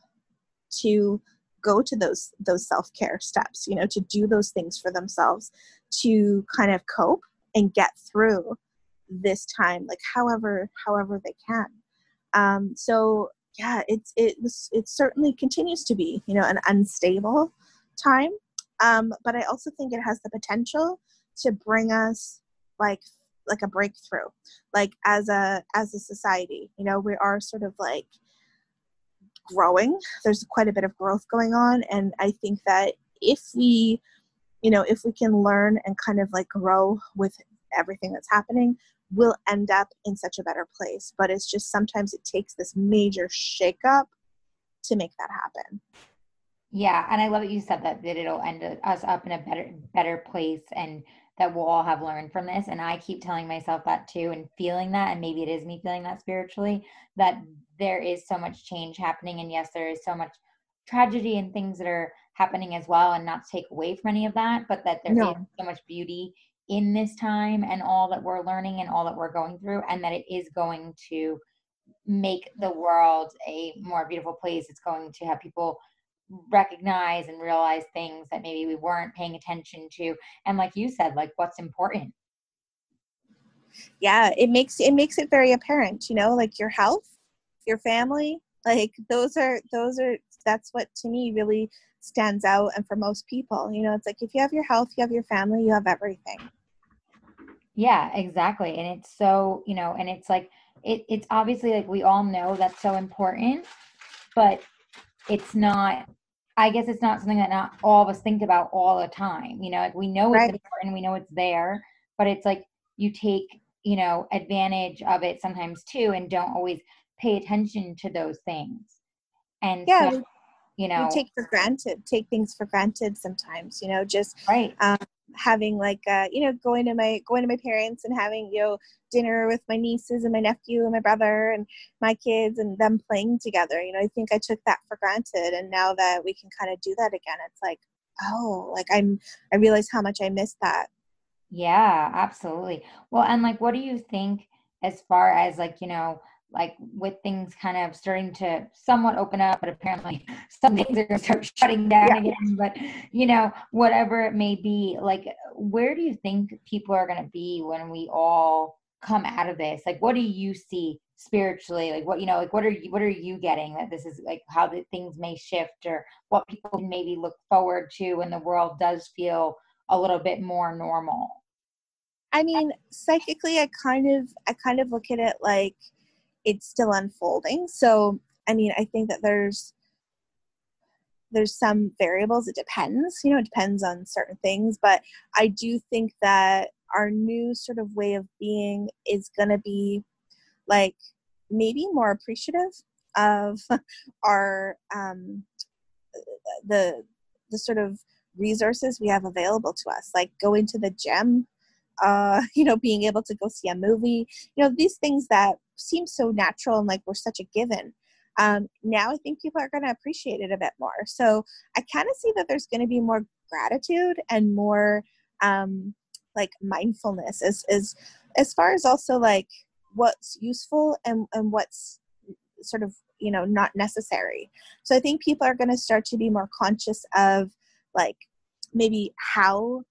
to go to those those self-care steps you know to do those things for themselves to kind of cope and get through this time like however however they can. Um, so yeah it's it was it certainly continues to be you know an unstable time. Um, but i also think it has the potential to bring us like like a breakthrough like as a as a society you know we are sort of like growing. There's quite a bit of growth going on and i think that if we you know if we can learn and kind of like grow with everything that's happening we'll end up in such a better place. But it's just sometimes it takes this major shakeup to make that happen. Yeah and i love that you said that that it'll end us up in a better better place and that we'll all have learned from this. And I keep telling myself that too and feeling that. And maybe it is me feeling that spiritually that there is so much change happening. And yes, there is so much tragedy and things that are happening as well. And not to take away from any of that, but that there no. is so much beauty in this time and all that we're learning and all that we're going through. And that it is going to make the world a more beautiful place. It's going to have people recognize and realize things that maybe we weren't paying attention to and like you said like what's important yeah it makes it makes it very apparent you know like your health your family like those are those are that's what to me really stands out and for most people you know it's like if you have your health you have your family you have everything Yeah, exactly. And it's so, you know, and it's like it, it's obviously like we all know that's so important, but it's not I guess it's not something that not all of us think about all the time. You know, like we know right. it's important, we know it's there, but it's like you take, you know, advantage of it sometimes too and don't always pay attention to those things. And yeah, so, you know, take for granted, take things for granted sometimes, you know, just right. Um, having like uh, you know going to my going to my parents and having you know dinner with my nieces and my nephew and my brother and my kids and them playing together you know i think i took that for granted. And now that we can kind of do that again it's like oh like i'm i realize how much i missed that. Yeah absolutely. Well and like what do you think as far as like you know like with things kind of starting to somewhat open up, but apparently some things are going to start shutting down yeah. again. But you know, whatever it may be, like where do you think people are going to be when we all come out of this? Like, what do you see spiritually? Like, what you know, like what are you what are you getting that this is like how the things may shift, or what people maybe look forward to when the world does feel a little bit more normal? I mean, psychically, I kind of I kind of look at it like it's still unfolding. So, I mean, I think that there's there's some variables. It depends, you know, it depends on certain things. But I do think that our new sort of way of being is going to be like maybe more appreciative of our um, the the sort of resources we have available to us, like going to the gym, uh, you know, being able to go see a movie, you know, these things that seem so natural and like we're such a given. Um, now I think people are going to appreciate it a bit more. So I kind of see that there's going to be more gratitude and more um, like mindfulness as, as as far as also like what's useful and, and what's sort of you know not necessary. So I think people are going to start to be more conscious of like maybe how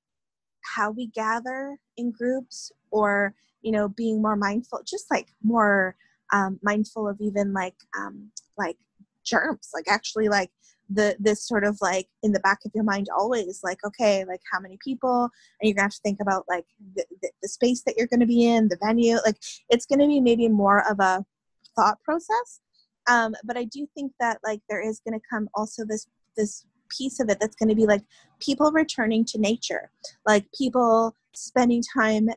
how we gather in groups or you know being more mindful just like more um, mindful of even like um, like germs like actually like the this sort of like in the back of your mind always like okay like how many people and you're gonna have to think about like the, the, the space that you're gonna be in the venue like it's gonna be maybe more of a thought process. Um, but i do think that like there is gonna come also this this piece of it that's going to be like people returning to nature like people spending time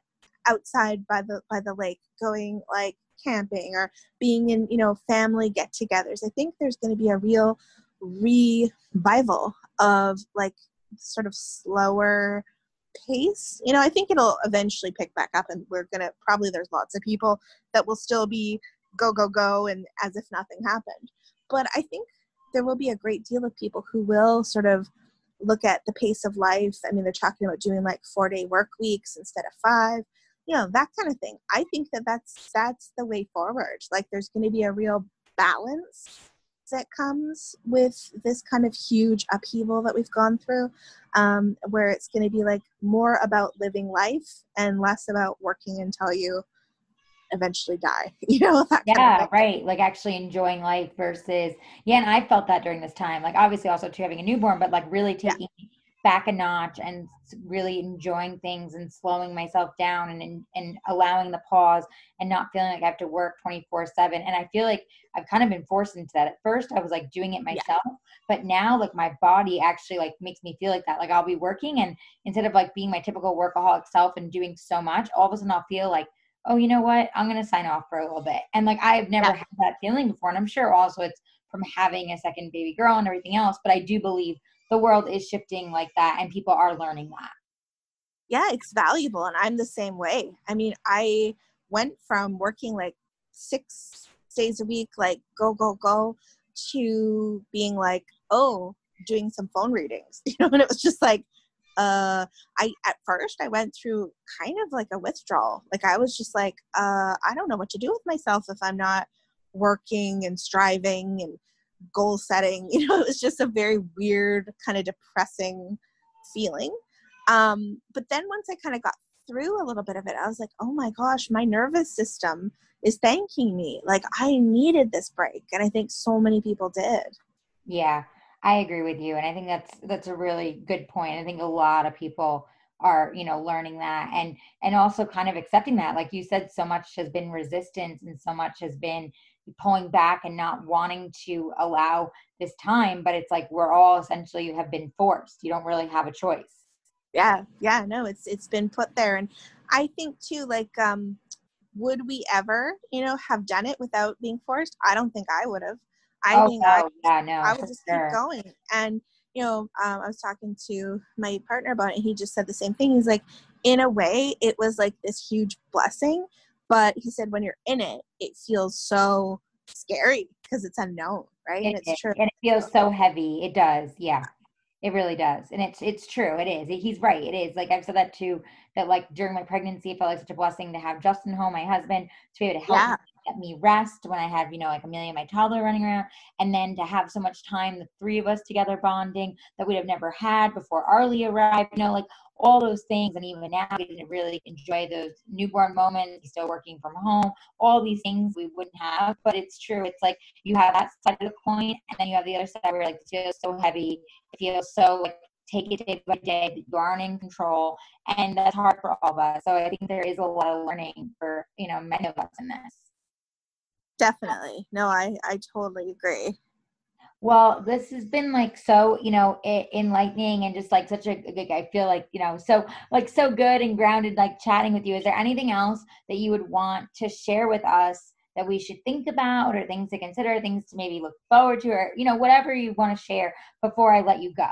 outside by the by the lake going like camping or being in you know family get-togethers. I think there's going to be a real revival of like sort of slower pace. You know i think it'll eventually pick back up and we're gonna probably there's lots of people that will still be go go go and as if nothing happened. But i think there will be a great deal of people who will sort of look at the pace of life. I mean, they're talking about doing like four day work weeks instead of five, you know, that kind of thing. I think that that's that's the way forward. Like, there's going to be a real balance that comes with this kind of huge upheaval that we've gone through, um, where it's going to be like more about living life and less about working until you eventually die you know yeah right like actually enjoying life versus yeah and i felt that during this time like obviously also too having a newborn but like really taking yeah. back a notch and really enjoying things and slowing myself down and, and and allowing the pause and not feeling like i have to work 24 7 and i feel like i've kind of been forced into that at first i was like doing it myself yeah. but now like my body actually like makes me feel like that like i'll be working and instead of like being my typical workaholic self and doing so much all of a sudden i'll feel like oh, you know what? I'm going to sign off for a little bit. And like, I've never yeah. had that feeling before. And I'm sure also it's from having a second baby girl and everything else. But I do believe the world is shifting like that and people are learning that. Yeah, it's valuable. And I'm the same way. I mean, I went from working like six days a week, like go, go, go, to being like, oh, doing some phone readings, you know, and it was just like, uh, I at first I went through kind of like a withdrawal. Like I was just like, uh, I don't know what to do with myself if I'm not working and striving and goal setting. You know, it was just a very weird, kind of depressing feeling. Um, but then once I kind of got through a little bit of it, I was like, oh my gosh, my nervous system is thanking me. Like I needed this break. And I think so many people did. Yeah. I agree with you, and I think that's that's a really good point. I think a lot of people are you know learning that and and also kind of accepting that like you said so much has been resistance and so much has been pulling back and not wanting to allow this time but it's like we're all essentially you have been forced you don't really have a choice yeah yeah no it's it's been put there and i think too like um would we ever you know have done it without being forced i don't think i would have i oh, think no, I, yeah, no, I would just sure. keep going and you know um, i was talking to my partner about it and he just said the same thing he's like in a way it was like this huge blessing but he said when you're in it it feels so scary because it's unknown right it, and it's true and it feels so heavy it does yeah it really does and it's it's true it is he's right it is like i've said that too that like during my pregnancy it felt like such a blessing to have justin home my husband to be able to help Yeah. Me, rest when i have you know like amelia my toddler running around and then to have so much time the three of us together bonding that we'd have never had before arlie arrived you know like all those things and even now we didn't really enjoy those newborn moments he's still working from home all these things we wouldn't have but it's true it's like you have that side of the coin and then you have the other side where like it feels so heavy it feels so like take it day by day that you aren't in control and that's hard for all of us so i think there is a lot of learning for you know many of us in this definitely. No i i totally agree. Well this has been like so you know enlightening and just like such a good i feel like you know so like so good and grounded like chatting with you. Is there anything else that you would want to share with us that we should think about or things to consider things to maybe look forward to or you know whatever you want to share before i let you go?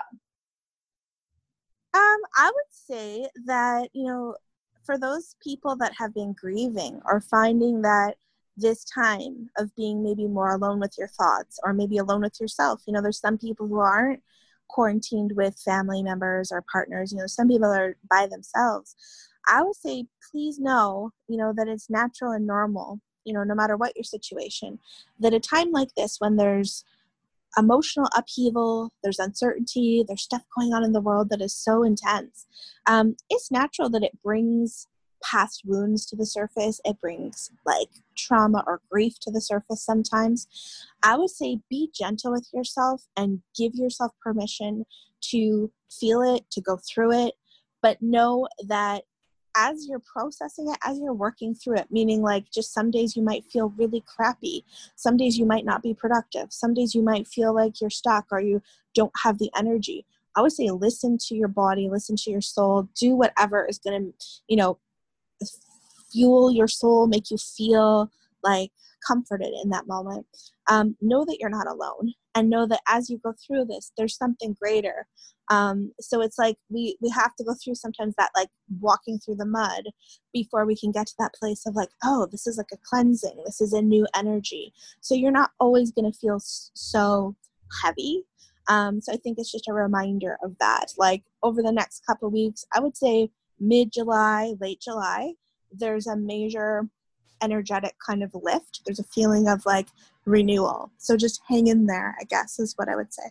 Um, I would say that, you know, for those people that have been grieving or finding that this time of being maybe more alone with your thoughts or maybe alone with yourself, you know, there's some people who aren't quarantined with family members or partners, you know, some people are by themselves. I would say, please know, you know, that it's natural and normal, you know, no matter what your situation, that a time like this when there's emotional upheaval, there's uncertainty, there's stuff going on in the world that is so intense. Um, it's natural that it brings past wounds to the surface, it brings like trauma or grief to the surface sometimes. I would say be gentle with yourself and give yourself permission to feel it, to go through it, but know that as you're processing it, as you're working through it, meaning like just some days you might feel really crappy, some days you might not be productive, some days you might feel like you're stuck or you don't have the energy. I would say listen to your body, listen to your soul, do whatever is going to, you know, fuel your soul, make you feel like comforted in that moment. Um, know that you're not alone and know that as you go through this, there's something greater. Um, so it's like we, we have to go through sometimes that like walking through the mud before we can get to that place of like, oh, this is like a cleansing, this is a new energy. So you're not always going to feel so heavy. Um, so I think it's just a reminder of that. Like over the next couple weeks, I would say mid July, late July, there's a major energetic kind of lift. There's a feeling of like renewal. So just hang in there, I guess, is what I would say.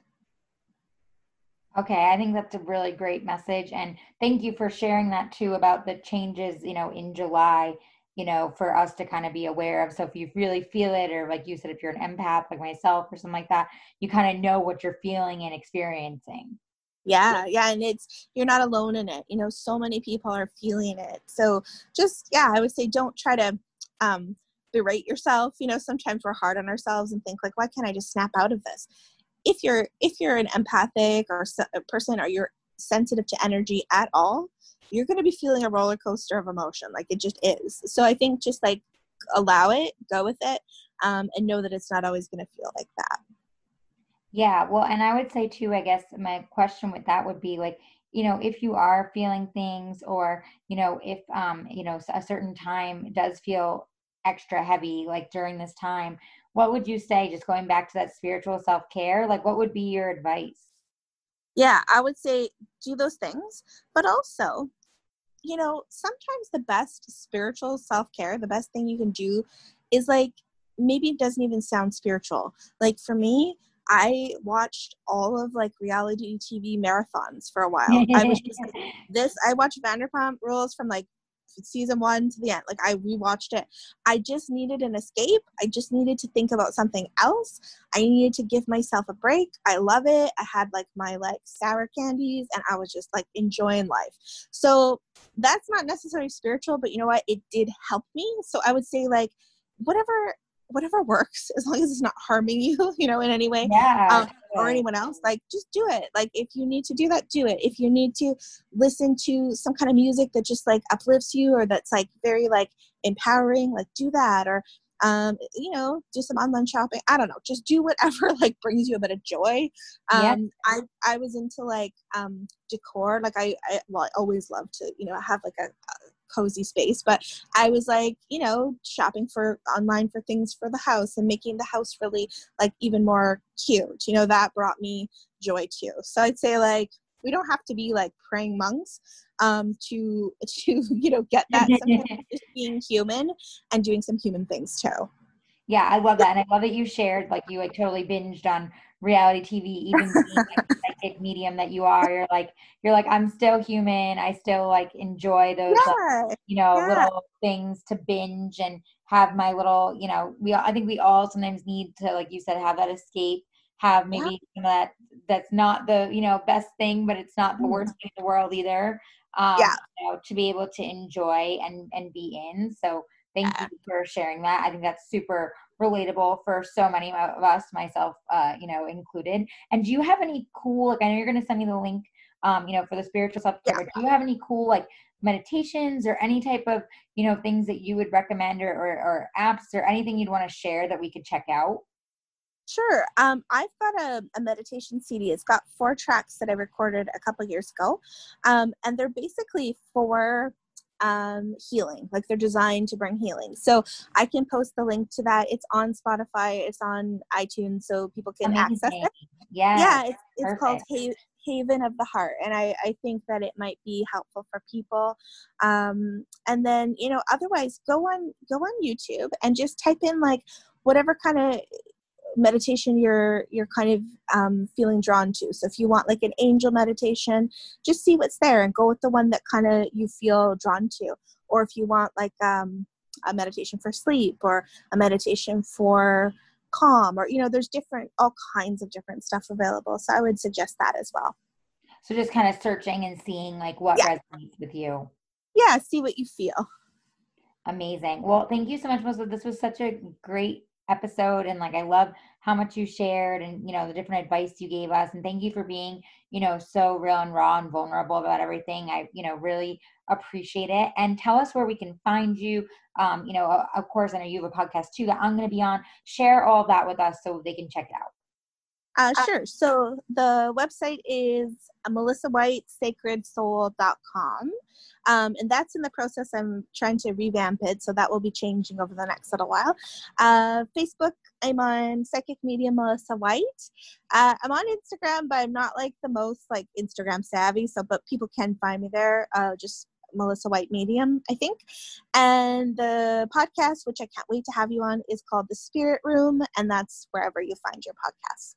Okay, I think that's a really great message. And thank you for sharing that too about the changes, you know, in July, you know, for us to kind of be aware of. So if you really feel it, or like you said, if you're an empath like myself or something like that, you kind of know what you're feeling and experiencing. Yeah, yeah, and it's you're not alone in it. You know, so many people are feeling it. So just yeah, I would say don't try to um berate yourself. You know, sometimes we're hard on ourselves and think like, why can't I just snap out of this? If you're if you're an empathic or a person or you're sensitive to energy at all, you're going to be feeling a roller coaster of emotion. Like it just is. So I think just like allow it, go with it, um, and know that it's not always going to feel like that. Yeah, well, and I would say too, I guess my question with that would be like, you know, if you are feeling things or, you know, if um, you know, a certain time does feel extra heavy like during this time, what would you say just going back to that spiritual self-care? Like what would be your advice? Yeah, I would say do those things, but also, you know, sometimes the best spiritual self care, the best thing you can do is like maybe it doesn't even sound spiritual. Like for me, I watched all of like reality TV marathons for a while. I was just this, I watched Vanderpump Rules from like season one to the end. Like I rewatched it. I just needed an escape. I just needed to think about something else. I needed to give myself a break. I love it. I had like my like sour candies and I was just like enjoying life. So that's not necessarily spiritual, but you know what? It did help me. So I would say like whatever whatever works as long as it's not harming you you know in any way yeah, um, or anyone else like just do it. Like if you need to do that do it. If you need to listen to some kind of music that just like uplifts you or that's like very like empowering like do that or um you know do some online shopping i don't know just do whatever like brings you a bit of joy um yep. i i was into like um decor like I, I well i always love to you know have like a, a cozy space but i was like you know shopping for online for things for the house and making the house really like even more cute you know that brought me joy too so i'd say like we don't have to be like praying monks um to to you know get that just being human and doing some human things too yeah i love that and i love that you shared like you like totally binged on reality TV, even being like the psychic medium that you are, you're like you're like I'm still human. I still like enjoy those yeah. like, you know yeah. little things to binge and have my little you know we I think we all sometimes need to like you said have that escape. Have maybe yeah. that that's not the you know best thing, but it's not the worst thing in the world either. Um, yeah. You know, to be able to enjoy and and be in. So thank you for sharing that. I think that's super relatable for so many of us, myself, uh, you know, included. And do you have any cool? Like, I know you're going to send me the link, um, you know, for the spiritual self care. Yeah. Do you have any cool like meditations or any type of you know things that you would recommend or, or, or apps or anything you'd want to share that we could check out? Sure. Um, I've got a, a, meditation CD. It's got four tracks that I recorded a couple years ago, um, and they're basically for um, healing. Like they're designed to bring healing. So I can post the link to that. It's on Spotify. It's on iTunes, so people can Amazing. access it. Yeah. Yeah. It's, it's called ha- Haven of the Heart, and I I think that it might be helpful for people. Um, and then you know, otherwise, go on go on YouTube and just type in like whatever kind of meditation you're you're kind of um, feeling drawn to. So if you want like an angel meditation just see what's there and go with the one that kind of you feel drawn to. Or if you want like um, a meditation for sleep or a meditation for calm or you know there's different all kinds of different stuff available. So i would suggest that as well. So just kind of searching and seeing like what yeah. resonates with you. Yeah see what you feel. Amazing. Well thank you so much melissa. This was such a great episode and like I love how much you shared and you know the different advice you gave us and thank you for being you know so real and raw and vulnerable about everything. I you know really appreciate it. And tell us where we can find you. Um you know of course I know you have a podcast too that I'm going to be on. Share all that with us so they can check it out uh, sure. So the website is melissawhitesacredsoul.com. Um, and that's in the process. I'm trying to revamp it, so that will be changing over the next little while. Uh, Facebook, I'm on Psychic Medium Melissa White. Uh, I'm on Instagram, but I'm not like the most like Instagram savvy. So, but people can find me there. Uh, just Melissa White Medium, I think. And the podcast, which I can't wait to have you on, is called The Spirit Room, and that's wherever you find your podcasts.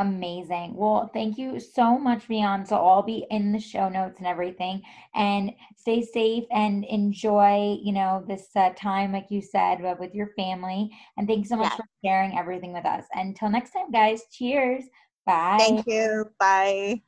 Amazing. Well, thank you so much, Beyond. So I'll be in the show notes and everything. And stay safe and enjoy, you know, this uh, time, like you said, with your family. And thanks so much yeah. for sharing everything with us. Until next time, guys. Cheers. Bye. Thank you. Bye.